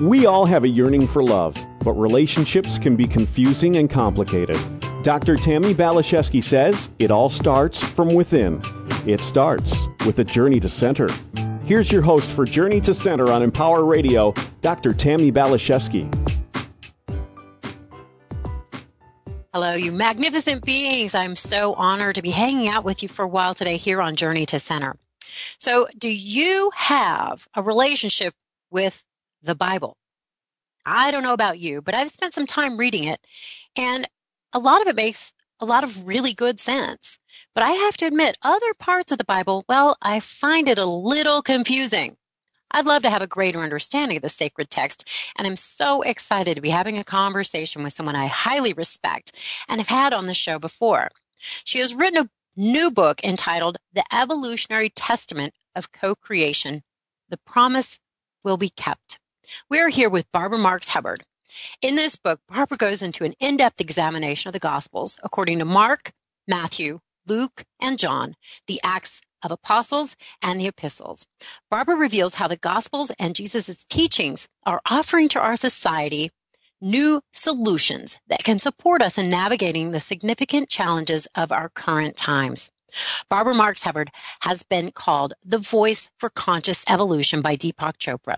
We all have a yearning for love, but relationships can be confusing and complicated. Dr. Tammi Baliszewski says it all starts from within. It starts with a journey to center. Here's your host for Journey to Center on Empower Radio, Dr. Tammi Baliszewski. Hello, you magnificent beings. I'm so honored to be hanging out with you for a while today here on Journey to Center. So, do you have a relationship with the Bible. I don't know about you, but I've spent some time reading it, and a lot of it makes a lot of really good sense. But I have to admit, other parts of the Bible, well, I find it a little confusing. I'd love to have a greater understanding of the sacred text, and I'm so excited to be having a conversation with someone I highly respect and have had on the show before. She has written a new book entitled The Evolutionary Testament of Co-Creation. The Promise Will Be Kept. We're here with Barbara Marx Hubbard. In this book, Barbara goes into an in depth examination of the Gospels according to Mark, Matthew, Luke, and John, the Acts of Apostles, and the Epistles. Barbara reveals how the Gospels and Jesus' teachings are offering to our society new solutions that can support us in navigating the significant challenges of our current times. Barbara Marx Hubbard has been called the voice for conscious evolution by Deepak Chopra.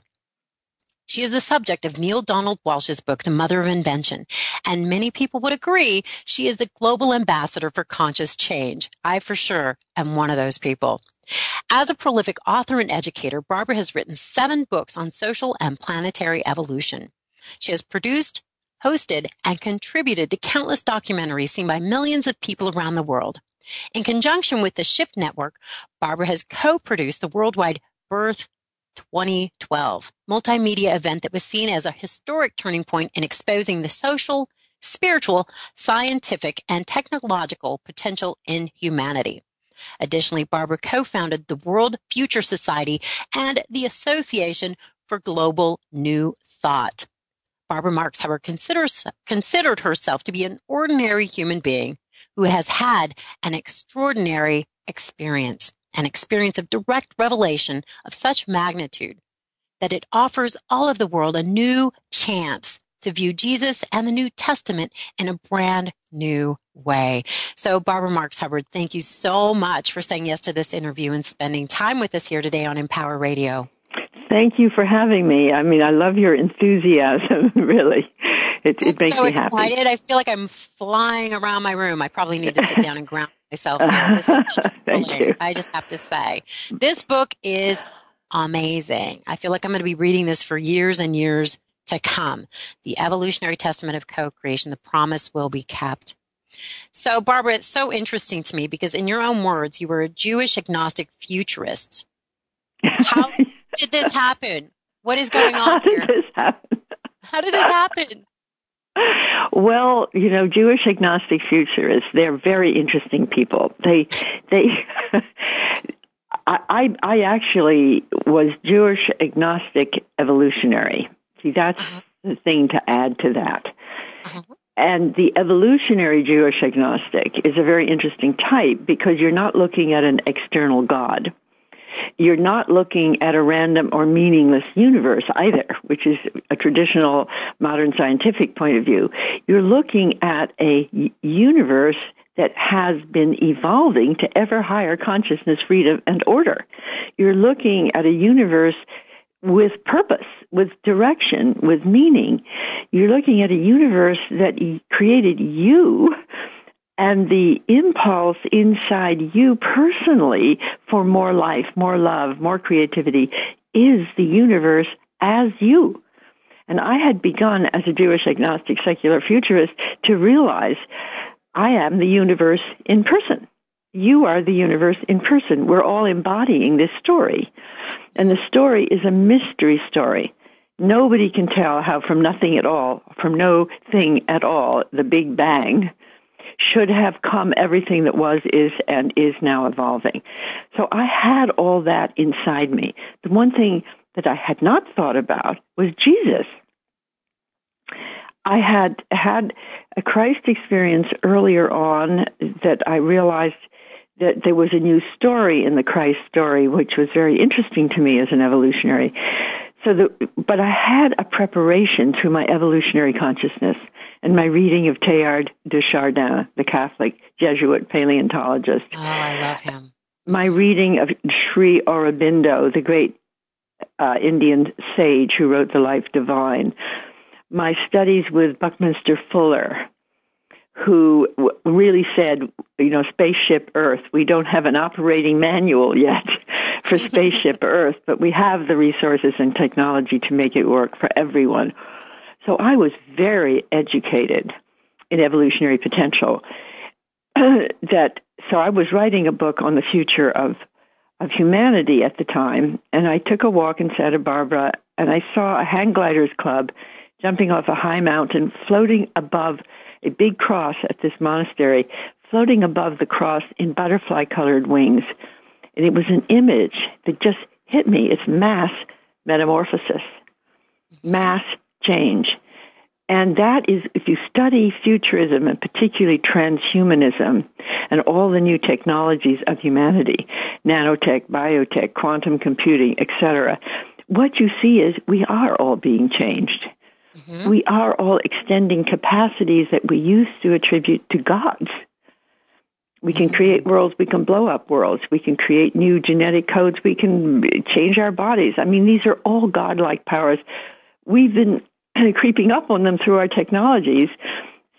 She is the subject of Neale Donald Walsch's book, The Mother of Invention, and many people would agree she is the global ambassador for conscious change. I for sure am one of those people. As a prolific author and educator, Barbara has written seven books on social and planetary evolution. She has produced, hosted, and contributed to countless documentaries seen by millions of people around the world. In conjunction with the Shift Network, Barbara has co-produced the worldwide Birth 2012 multimedia event that was seen as a historic turning point in exposing the social, spiritual, scientific, and technological potential in humanity. Additionally, Barbara co-founded the World Future Society and the Association for Global New Thought. Barbara Marx, however, considers, considered herself to be an ordinary human being who has had an extraordinary experience an experience of direct revelation of such magnitude that it offers all of the world a new chance to view Jesus and the New Testament in a brand new way. So, Barbara Marx Hubbard, thank you so much for saying yes to this interview and spending time with us here today on Empower Radio. Thank you for having me. I mean, I love your enthusiasm, really. It, it makes so me excited. happy. I feel like I'm flying around my room. I probably need to sit down and ground myself here. This is just Thank you. I just have to say. This book is amazing. I feel like I'm going to be reading this for years and years to come. The Evolutionary Testament of Co-Creation, the promise will be kept. So, Barbara, it's so interesting to me because in your own words, you were a Jewish agnostic futurist. How did this happen? What is going on How did here? this happen? How did this happen? Well, you know, Jewish agnostic futurists, they're very interesting people. They, they, I, I, I actually was Jewish agnostic evolutionary. See, that's Uh-huh. the thing to add to that. Uh-huh. And the evolutionary Jewish agnostic is a very interesting type because you're not looking at an external God. You're not looking at a random or meaningless universe either, which is a traditional modern scientific point of view. You're looking at a universe that has been evolving to ever higher consciousness, freedom, and order. You're looking at a universe with purpose, with direction, with meaning. You're looking at a universe that created you and the impulse inside you personally for more life, more love, more creativity is the universe as you. And I had begun as a Jewish agnostic secular futurist to realize I am the universe in person. You are the universe in person. We're all embodying this story. And the story is a mystery story. Nobody can tell how from nothing at all, from no thing at all, the Big Bang, should have come everything that was, is, and is now evolving. So I had all that inside me. The one thing that I had not thought about was Jesus. I had had a Christ experience earlier on that I realized that there was a new story in the Christ story, which was very interesting to me as an evolutionary. so the, but I had a preparation through my evolutionary consciousness and my reading of Teilhard de Chardin, the Catholic Jesuit paleontologist. Oh, I love him. My reading of Sri Aurobindo, the great uh, Indian sage who wrote The Life Divine. My studies with Buckminster Fuller, who really said, you know, Spaceship Earth, we don't have an operating manual yet for Spaceship Earth, but we have the resources and technology to make it work for everyone. So I was very educated in evolutionary potential. that so I was writing a book on the future of of humanity at the time, and I took a walk in Santa Barbara, and I saw a hang gliders club jumping off a high mountain, floating above a big cross at this monastery, floating above the cross in butterfly-colored wings, and it was an image that just hit me. It's mass metamorphosis, mass change. And that is, if you study futurism and particularly transhumanism and all the new technologies of humanity, nanotech, biotech, quantum computing, etc., what you see is we are all being changed. Mm-hmm. We are all extending capacities that we used to attribute to gods. We can mm-hmm. create worlds, we can blow up worlds, we can create new genetic codes, we can change our bodies. I mean, these are all godlike powers. We've been creeping up on them through our technologies.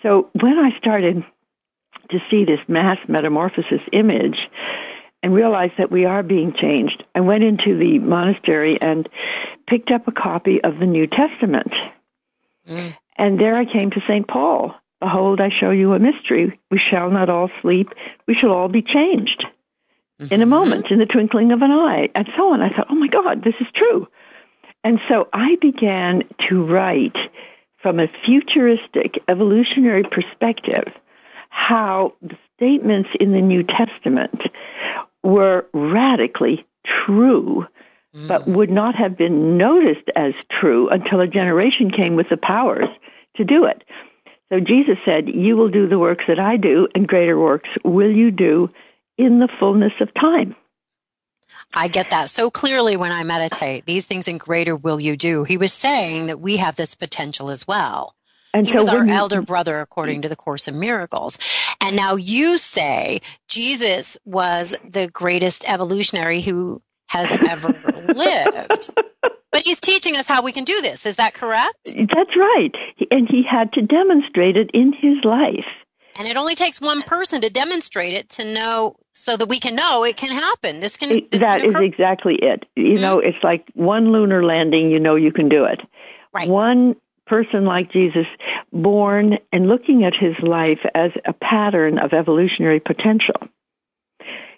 So when I started to see this mass metamorphosis image and realized that we are being changed, I went into the monastery and picked up a copy of the New Testament. Mm. And there I came to St. Paul. Behold, I show you a mystery. We shall not all sleep. We shall all be changed mm-hmm. in a moment, in the twinkling of an eye, and so on. I thought, oh my God, this is true. And so I began to write from a futuristic evolutionary perspective how the statements in the New Testament were radically true, mm. but would not have been noticed as true until a generation came with the powers to do it. So Jesus said, You will do the works that I do, and greater works will you do in the fullness of time. I get that so clearly when I meditate. These things in greater will you do. He was saying that we have this potential as well. And he so was our you, elder brother according to the Course in Miracles. And now you say Jesus was the greatest evolutionary who has ever lived. But he's teaching us how we can do this. Is that correct? That's right. And he had to demonstrate it in his life. And it only takes one person to demonstrate it to know so that we can know it can happen. This can this That can is exactly it. You mm-hmm. know, it's like one lunar landing, you know you can do it. Right. One person like Jesus born and looking at his life as a pattern of evolutionary potential.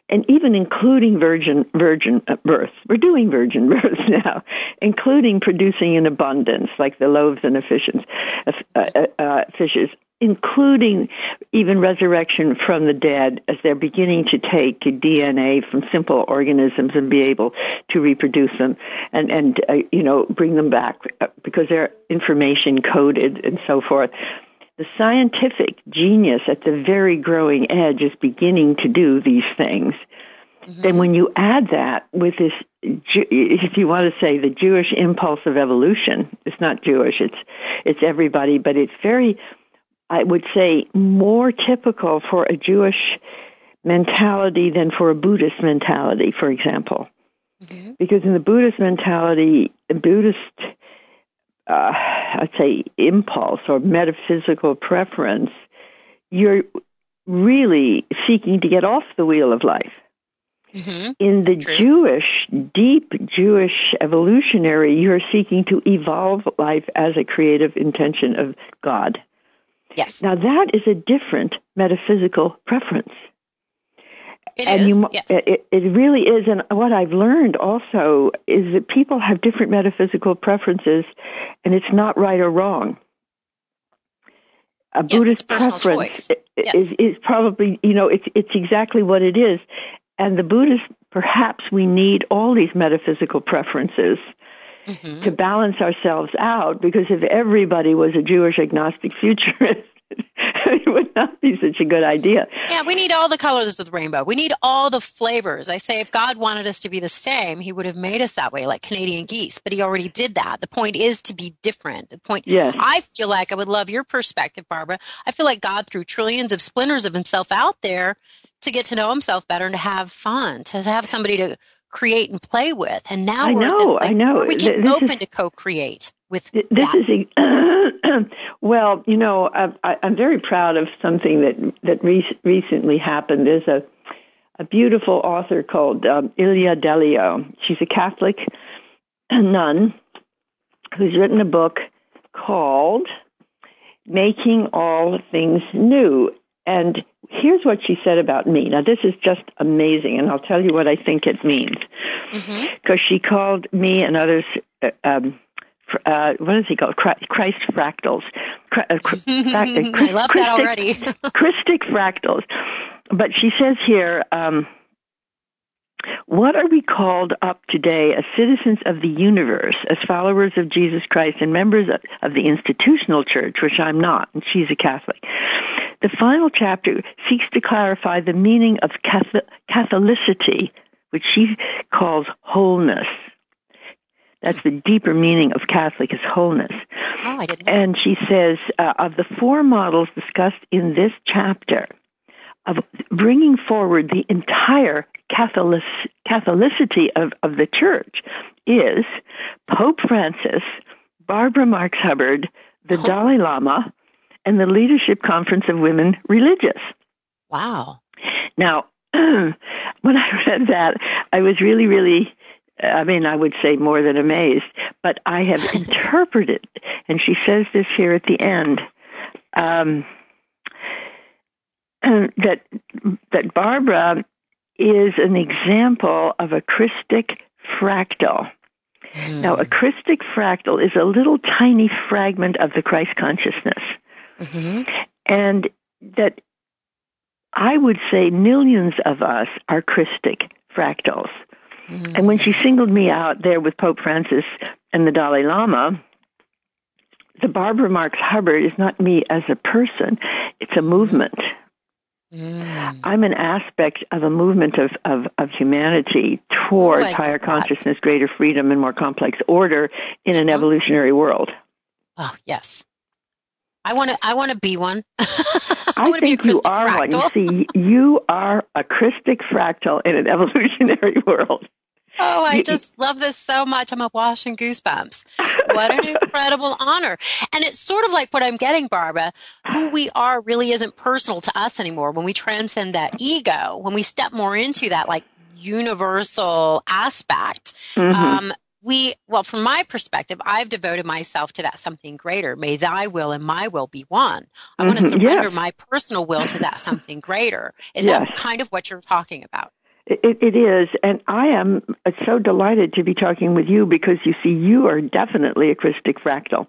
And even including virgin virgin births. We're doing virgin births now, including producing in abundance, like the loaves and fishes. Uh, uh, uh, fishes including even resurrection from the dead as they're beginning to take DNA from simple organisms and be able to reproduce them and, and uh, you know, bring them back uh, because they're information coded and so forth. The scientific genius at the very growing edge is beginning to do these things. Mm-hmm. Then when you add that with this, if you want to say the Jewish impulse of evolution, it's not Jewish, it's, it's everybody, but it's very I would say, more typical for a Jewish mentality than for a Buddhist mentality, for example. Mm-hmm. Because in the Buddhist mentality, Buddhist, uh, I'd say, impulse or metaphysical preference, you're really seeking to get off the wheel of life. Mm-hmm. In the Jewish, deep Jewish evolutionary, you're seeking to evolve life as a creative intention of God. Yes. Now that is a different metaphysical preference. It and is. You, yes. It, it really is. And what I've learned also is that people have different metaphysical preferences, and it's not right or wrong. A yes, Buddhist preference yes. is, is probably, you know, it's, it's exactly what it is. And the Buddhist, perhaps we need all these metaphysical preferences mm-hmm. to balance ourselves out because if everybody was a Jewish agnostic futurist, it would not be such a good idea. Yeah, we need all the colors of the rainbow. We need all the flavors. I say if God wanted us to be the same, he would have made us that way, like Canadian geese, but he already did that. The point is to be different. The point, yes. I feel like I would love your perspective, Barbara. I feel like God threw trillions of splinters of himself out there to get to know himself better and to have fun, to have somebody to create and play with. And now I we're know, at this place I know. where we can this open is, to co-create with this that. is well, you know, I, am very proud of something that that re- recently happened. There's a a beautiful author called um, Ilia Delio. She's a Catholic nun who's written a book called Making All Things New. And here's what she said about me. Now, this is just amazing, and I'll tell you what I think it means. Because mm-hmm. she called me and others, uh, um, uh, what is he called? Christ fractals. Uh, I love Christic, that already. Christic fractals. But she says here, um, what are we called up today as citizens of the universe, as followers of Jesus Christ and members of the institutional church, which I'm not, and she's a Catholic? The final chapter seeks to clarify the meaning of Catholicity, which she calls wholeness. That's the deeper meaning of Catholic is wholeness. Oh, I didn't know. And she says, uh, of the four models discussed in this chapter, of bringing forward the entire Catholic, Catholicity of, of the church is Pope Francis, Barbara Marx Hubbard, the oh. Dalai Lama, and the Leadership Conference of Women Religious. Wow. Now, when I read that, I was really, really, I mean, I would say more than amazed, but I have interpreted, and she says this here at the end, um, that that Barbara is an example of a Christic fractal. Mm. Now, a Christic fractal is a little tiny fragment of the Christ consciousness. Mm-hmm. And that I would say millions of us are Christic fractals. Mm-hmm. And when she singled me out there with Pope Francis and the Dalai Lama, the Barbara Marx Hubbard is not me as a person, it's a movement. Mm. I'm an aspect of a movement of, of, of humanity towards oh higher God. consciousness, greater freedom, and more complex order in an evolutionary world. Oh, yes. I want to. I want to be one. I, I think you are fractal. one. You see, you are a Christic fractal in an evolutionary world. Oh, I just love this so much. I'm a wash and goosebumps. What an incredible honor. And it's sort of like what I'm getting, Barbara. Who we are really isn't personal to us anymore. When we transcend that ego, when we step more into that like universal aspect, mm-hmm. um, we, well, from my perspective, I've devoted myself to that something greater. May thy will and my will be one. I mm-hmm. want to surrender my personal will to that something greater. Is that kind of what you're talking about? It, it is, and I am so delighted to be talking with you because you see, you are definitely a Christic fractal.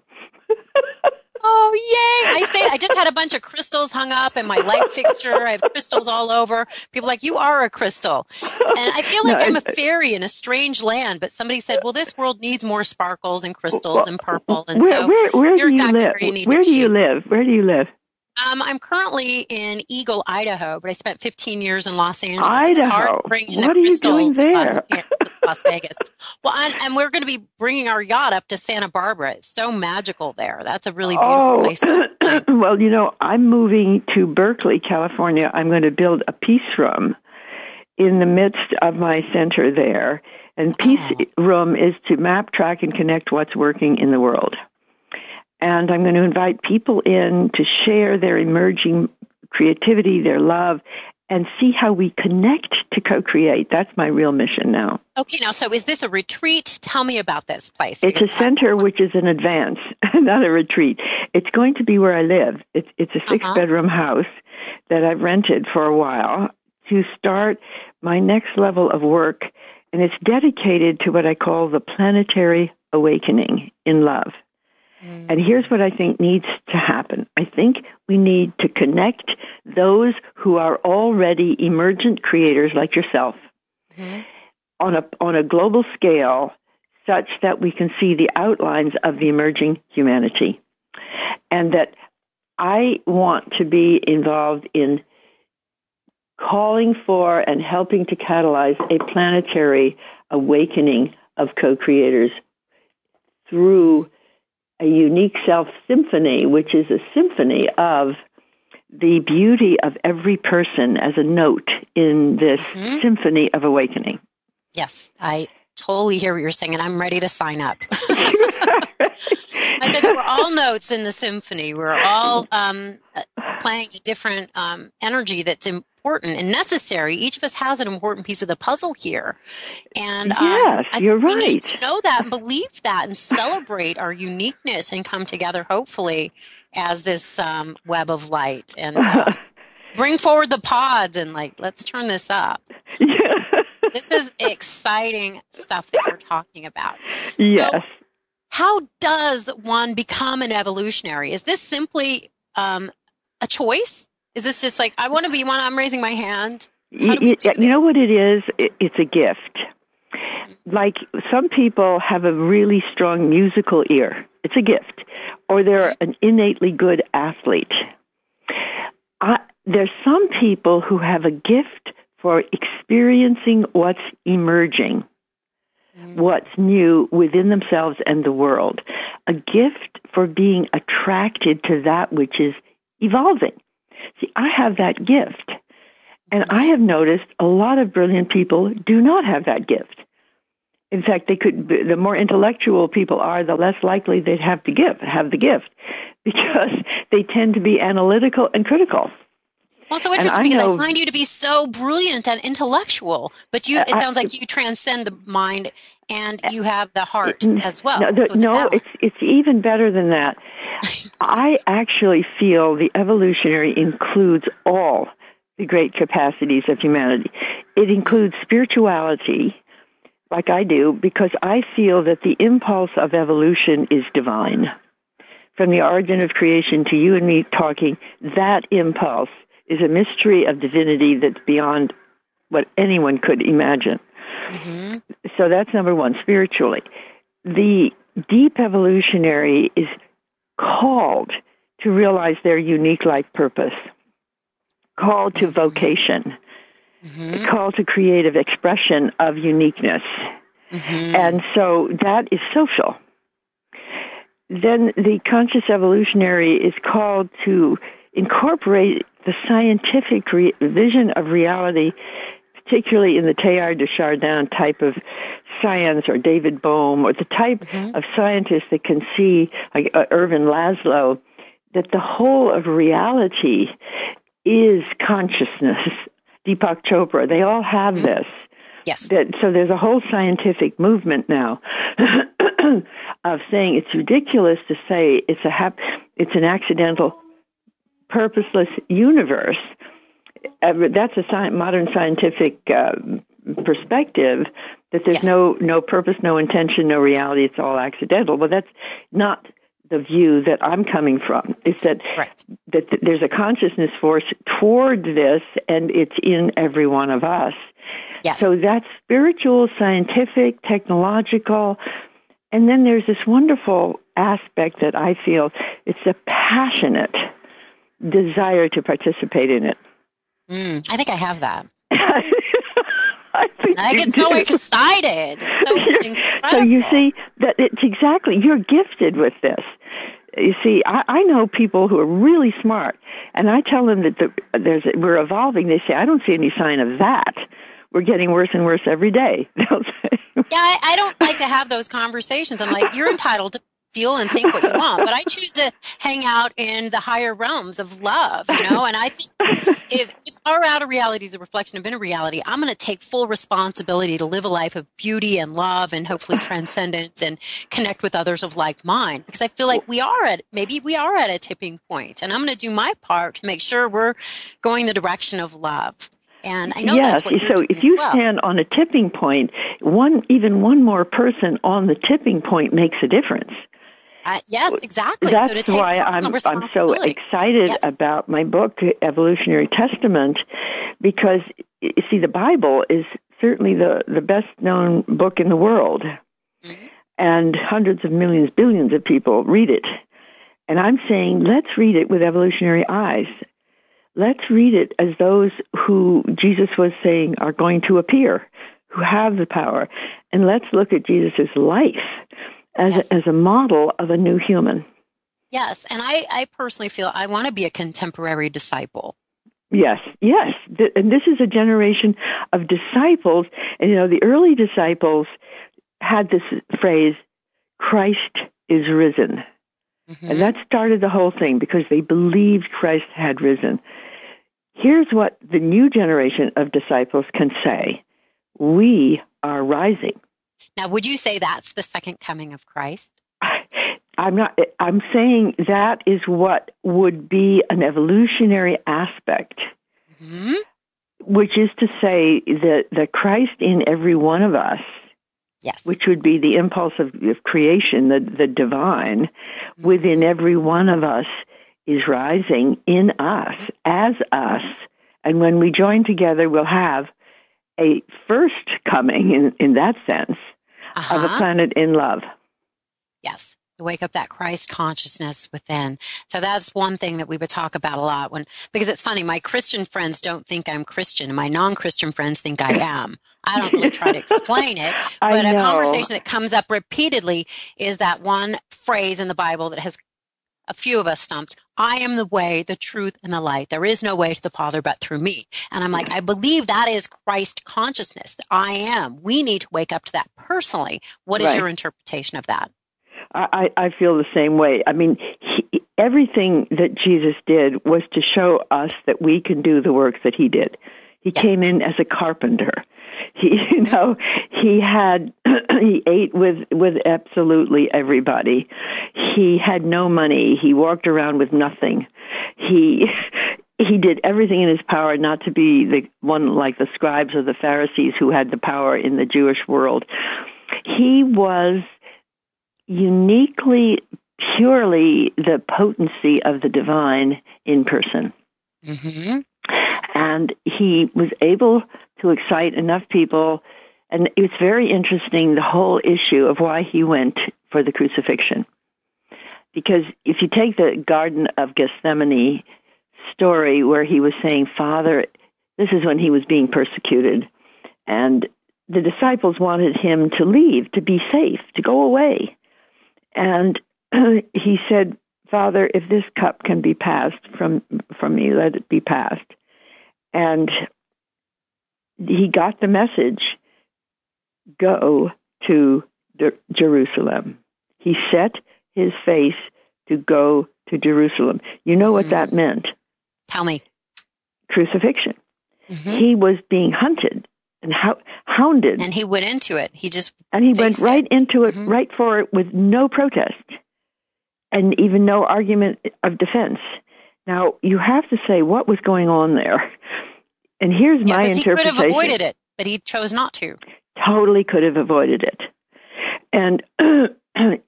oh, yay! I say I just had a bunch of crystals hung up in my light fixture. I have crystals all over. People like you are a crystal, and I feel like no, I'm a fairy in a strange land. But somebody said, "Well, this world needs more sparkles and crystals well, and purple." And where, so, where, where you're do you exactly live? where you need where do be. you live? Where do you live? Um, I'm currently in Eagle, Idaho, but I spent 15 years in Los Angeles. Idaho. what are you doing there? Las, Vegas. Well, and, and we're going to be bringing our yacht up to Santa Barbara. It's so magical there. That's a really beautiful oh, place. well, you know, I'm moving to Berkeley, California. I'm going to build a peace room in the midst of my center there. And peace oh. room is to map, track, and connect what's working in the world and I'm going to invite people in to share their emerging creativity, their love, and see how we connect to co-create. That's my real mission now. Okay, now, so is this a retreat? Tell me about this place. It's a center which is an advance, not a retreat. It's going to be where I live. It's, it's a six-bedroom uh-huh. house that I've rented for a while to start my next level of work, and it's dedicated to what I call the planetary awakening in love. And here's what I think needs to happen. I think we need to connect those who are already emergent creators like yourself mm-hmm. on a on a global scale such that we can see the outlines of the emerging humanity. And that I want to be involved in calling for and helping to catalyze a planetary awakening of co-creators through a unique self symphony, which is a symphony of the beauty of every person as a note in this mm-hmm. symphony of awakening. Yes, I totally hear what you're saying, and I'm ready to sign up. I said that we're all notes in the symphony. We're all um, playing a different um, energy that's important and necessary. Each of us has an important piece of the puzzle here, and um, yes, you're right. We need to know that and believe that, and celebrate our uniqueness, and come together, hopefully, as this um, web of light, and uh, bring forward the pods, and like, let's turn this up. Yeah. this is exciting stuff that we're talking about. Yes. So, how does one become an evolutionary? Is this simply um, a choice? Is this just like I want to be one? I'm raising my hand. You, you know what it is? It's a gift. Like some people have a really strong musical ear. It's a gift, or they're an innately good athlete. I, there's some people who have a gift for experiencing what's emerging mm. what's new within themselves and the world. A gift for being attracted to that which is evolving. See, I have that gift. And I have noticed a lot of brilliant people do not have that gift. In fact, they could, the more intellectual people are, the less likely they'd have to give, have the gift because they tend to be analytical and critical. Well, so interesting because I, know, I, find you to be so brilliant and intellectual, but you, uh, it sounds I, like you transcend the mind and uh, you have the heart as well. No, the, so it's, no it's, it's even better than that. I actually feel the evolutionary includes all the great capacities of humanity. It includes spirituality, like I do, because I feel that the impulse of evolution is divine. From the origin of creation to you and me talking, that impulse is a mystery of divinity that's beyond what anyone could imagine. Mm-hmm. So that's number one, spiritually. The deep evolutionary is called to realize their unique life purpose, called to vocation, mm-hmm. called to creative expression of uniqueness. Mm-hmm. And so that is social. Then the conscious evolutionary is called to incorporate the scientific re- vision of reality, particularly in the Teilhard de Chardin type of science or David Bohm or the type mm-hmm. of scientists that can see, like uh, Ervin Laszlo, that the whole of reality is consciousness. Deepak Chopra, they all have mm-hmm. this. Yes. That, so there's a whole scientific movement now of saying it's ridiculous to say it's a hap- it's an accidental purposeless universe. Uh, that's a sci- modern scientific uh, perspective that there's yes. no no purpose, no intention, no reality. It's all accidental. Well, that's not the view that I'm coming from. Is that right. that there's a consciousness force toward this, and it's in every one of us. Yes. So that's spiritual, scientific, technological, and then there's this wonderful aspect that I feel it's a passionate desire to participate in it. Mm, I think I have that. I, I get so excited. So, so you see that it's exactly you're gifted with this. You see, I, I know people who are really smart, and I tell them that the, there's we're evolving. They say, "I don't see any sign of that." We're getting worse and worse every day. yeah, I, I don't like to have those conversations. I'm like, you're entitled to feel and think what you want, but I choose to hang out in the higher realms of love, you know. And I think if, if our outer reality is a reflection of inner reality, I'm going to take full responsibility to live a life of beauty and love and hopefully transcendence and connect with others of like mind. Because I feel like we are at maybe we are at a tipping point, and I'm going to do my part to make sure we're going the direction of love. And I know that's a lot. yes, so if you well. stand on a tipping point, one even one more person on the tipping point makes a difference. Uh, yes, exactly. That's so why I'm, I'm so excited yes. about my book, Evolutionary Testament, because you see, the Bible is certainly the, the best known book in the world. Mm-hmm. And hundreds of millions, billions of people read it. And I'm saying let's read it with evolutionary eyes. Let's read it as those who Jesus was saying are going to appear, who have the power. And let's look at Jesus' life as, yes. a, as a model of a new human. Yes, and I, I personally feel I want to be a contemporary disciple. Yes, yes. And this is a generation of disciples. And, you know, the early disciples had this phrase, Christ is risen. Mm-hmm. And that started the whole thing because they believed Christ had risen. Here's what the new generation of disciples can say. We are rising. Now, would you say that's the second coming of Christ? I'm not, I'm saying that is what would be an evolutionary aspect, mm-hmm. which is to say that the Christ in every one of us, yes. which would be the impulse of, of creation, the, the divine, mm-hmm. within every one of us is rising in us, as us. And when we join together, we'll have a first coming in, in that sense uh-huh. of a uh-huh. planet in love. Yes wake up that Christ consciousness within. So that's one thing that we would talk about a lot when, because it's funny, my Christian friends don't think I'm Christian and my non-Christian friends think I am. I don't really try to explain it, but a conversation that comes up repeatedly is that one phrase in the Bible that has a few of us stumped. I am the way, the truth, and the light. There is no way to the Father but through me. And I'm like, I believe that is Christ consciousness. That I am. We need to wake up to that personally. What is right. your interpretation of that? I, I feel the same way. I mean, he, everything that Jesus did was to show us that we can do the works that he did. He yes. came in as a carpenter. He, you know, he had, he ate with, with absolutely everybody. He had no money. He walked around with nothing. He, he did everything in his power not to be the one like the scribes or the Pharisees who had the power in the Jewish world. He was uniquely, purely the potency of the divine in person. Mm-hmm. And he was able to excite enough people. And it's very interesting, the whole issue of why he went for the crucifixion. Because if you take the Garden of Gethsemane story where he was saying, Father, this is when he was being persecuted. And the disciples wanted him to leave, to be safe, to go away. And he said, Father, if this cup can be passed from, from me, let it be passed. And he got the message, go to Jerusalem. He set his face to go to Jerusalem. You know what mm-hmm. that meant? Tell me. Crucifixion. Mm-hmm. He was being hunted and hounded. And he went into it. He just and he went right it. into it, mm-hmm. right for it, with no protest and even no argument of defense. Now you have to say what was going on there. And here's yeah, my interpretation. He could have avoided it, but he chose not to. Totally could have avoided it. And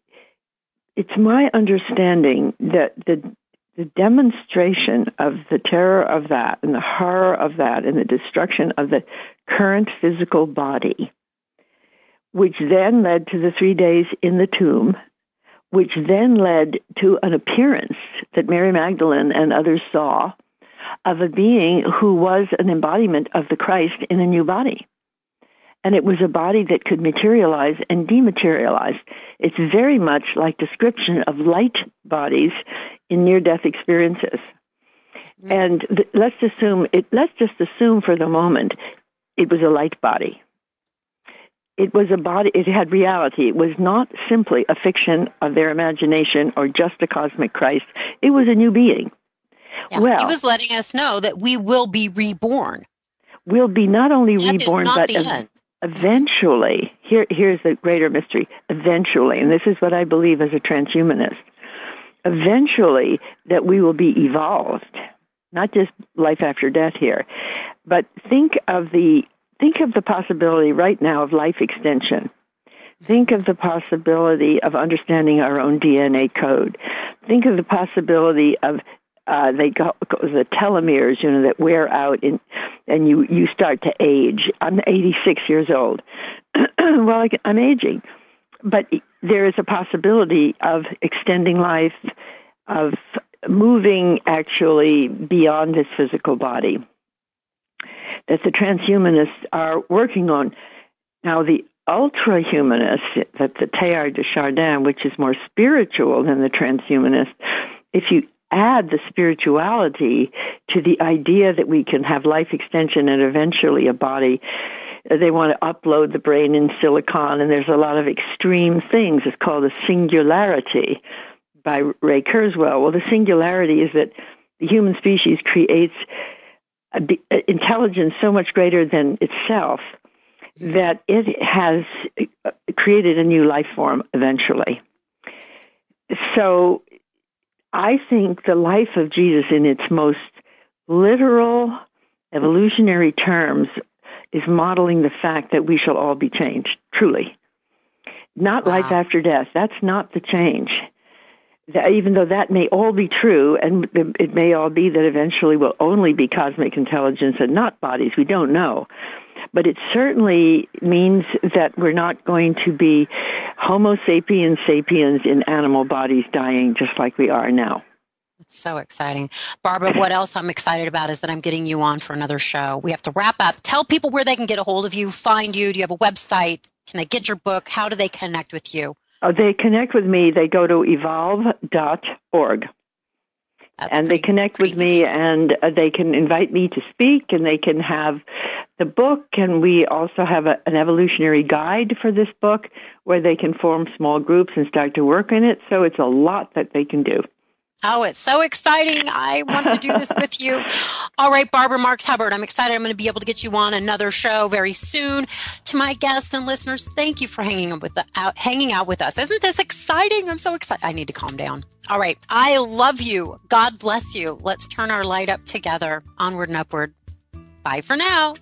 it's my understanding that the the demonstration of the terror of that and the horror of that and the destruction of the current physical body, which then led to the three days in the tomb, which then led to an appearance that Mary Magdalene and others saw of a being who was an embodiment of the Christ in a new body and it was a body that could materialize and dematerialize. It's very much like description of light bodies in near-death experiences. Mm-hmm. And th- let's assume it. Let's just assume for the moment it was a light body. It was a body. It had reality. It was not simply a fiction of their imagination or just a cosmic Christ. It was a new being. Yeah, well, he was letting us know that we will be reborn. We'll be not only reborn, but eventually, here, here's the greater mystery, eventually, and this is what I believe as a transhumanist, eventually that we will be evolved, not just life after death here, but think of the, think of the possibility right now of life extension. Think of the possibility of understanding our own DNA code. Think of the possibility of uh, they go, the telomeres, you know, that wear out in, and you, you start to age. I'm 86 years old. well, I, I'm aging, but there is a possibility of extending life of moving actually beyond this physical body that the transhumanists are working on. Now, the ultra-humanists, that the Teilhard de Chardin, which is more spiritual than the transhumanist, if you add the spirituality to the idea that we can have life extension and eventually a body. They want to upload the brain in silicon and there's a lot of extreme things. It's called a singularity by ray kurzweil. Well the singularity is that the human species creates uh, intelligence so much greater than itself that it has uh, created a new life form eventually. So I think the life of Jesus in its most literal evolutionary terms is modeling the fact that we shall all be changed, truly. Not wow. life after death. That's not the change that even though that may all be true, and it may all be that eventually we'll only be cosmic intelligence and not bodies, we don't know. But it certainly means that we're not going to be Homo sapiens sapiens in animal bodies dying just like we are now. It's so exciting. Barbara, what else I'm excited about is that I'm getting you on for another show. We have to wrap up. Tell people where they can get a hold of you, find you. Do you have a website? Can they get your book? How do they connect with you? Uh, they connect with me. They go to evolve.org. That's and they connect with me and uh, they can invite me to speak and they can have the book and we also have a, an evolutionary guide for this book where they can form small groups and start to work in it. So it's a lot that they can do. Oh, it's so exciting. I want to do this with you. All right, Barbara Marx Hubbard, I'm excited. I'm going to be able to get you on another show very soon. To my guests and listeners, thank you for hanging with, the, out, hanging out with us. Isn't this exciting? I'm so excited. I need to calm down. All right. I love you. God bless you. Let's turn our light up together. Onward and upward. Bye for now.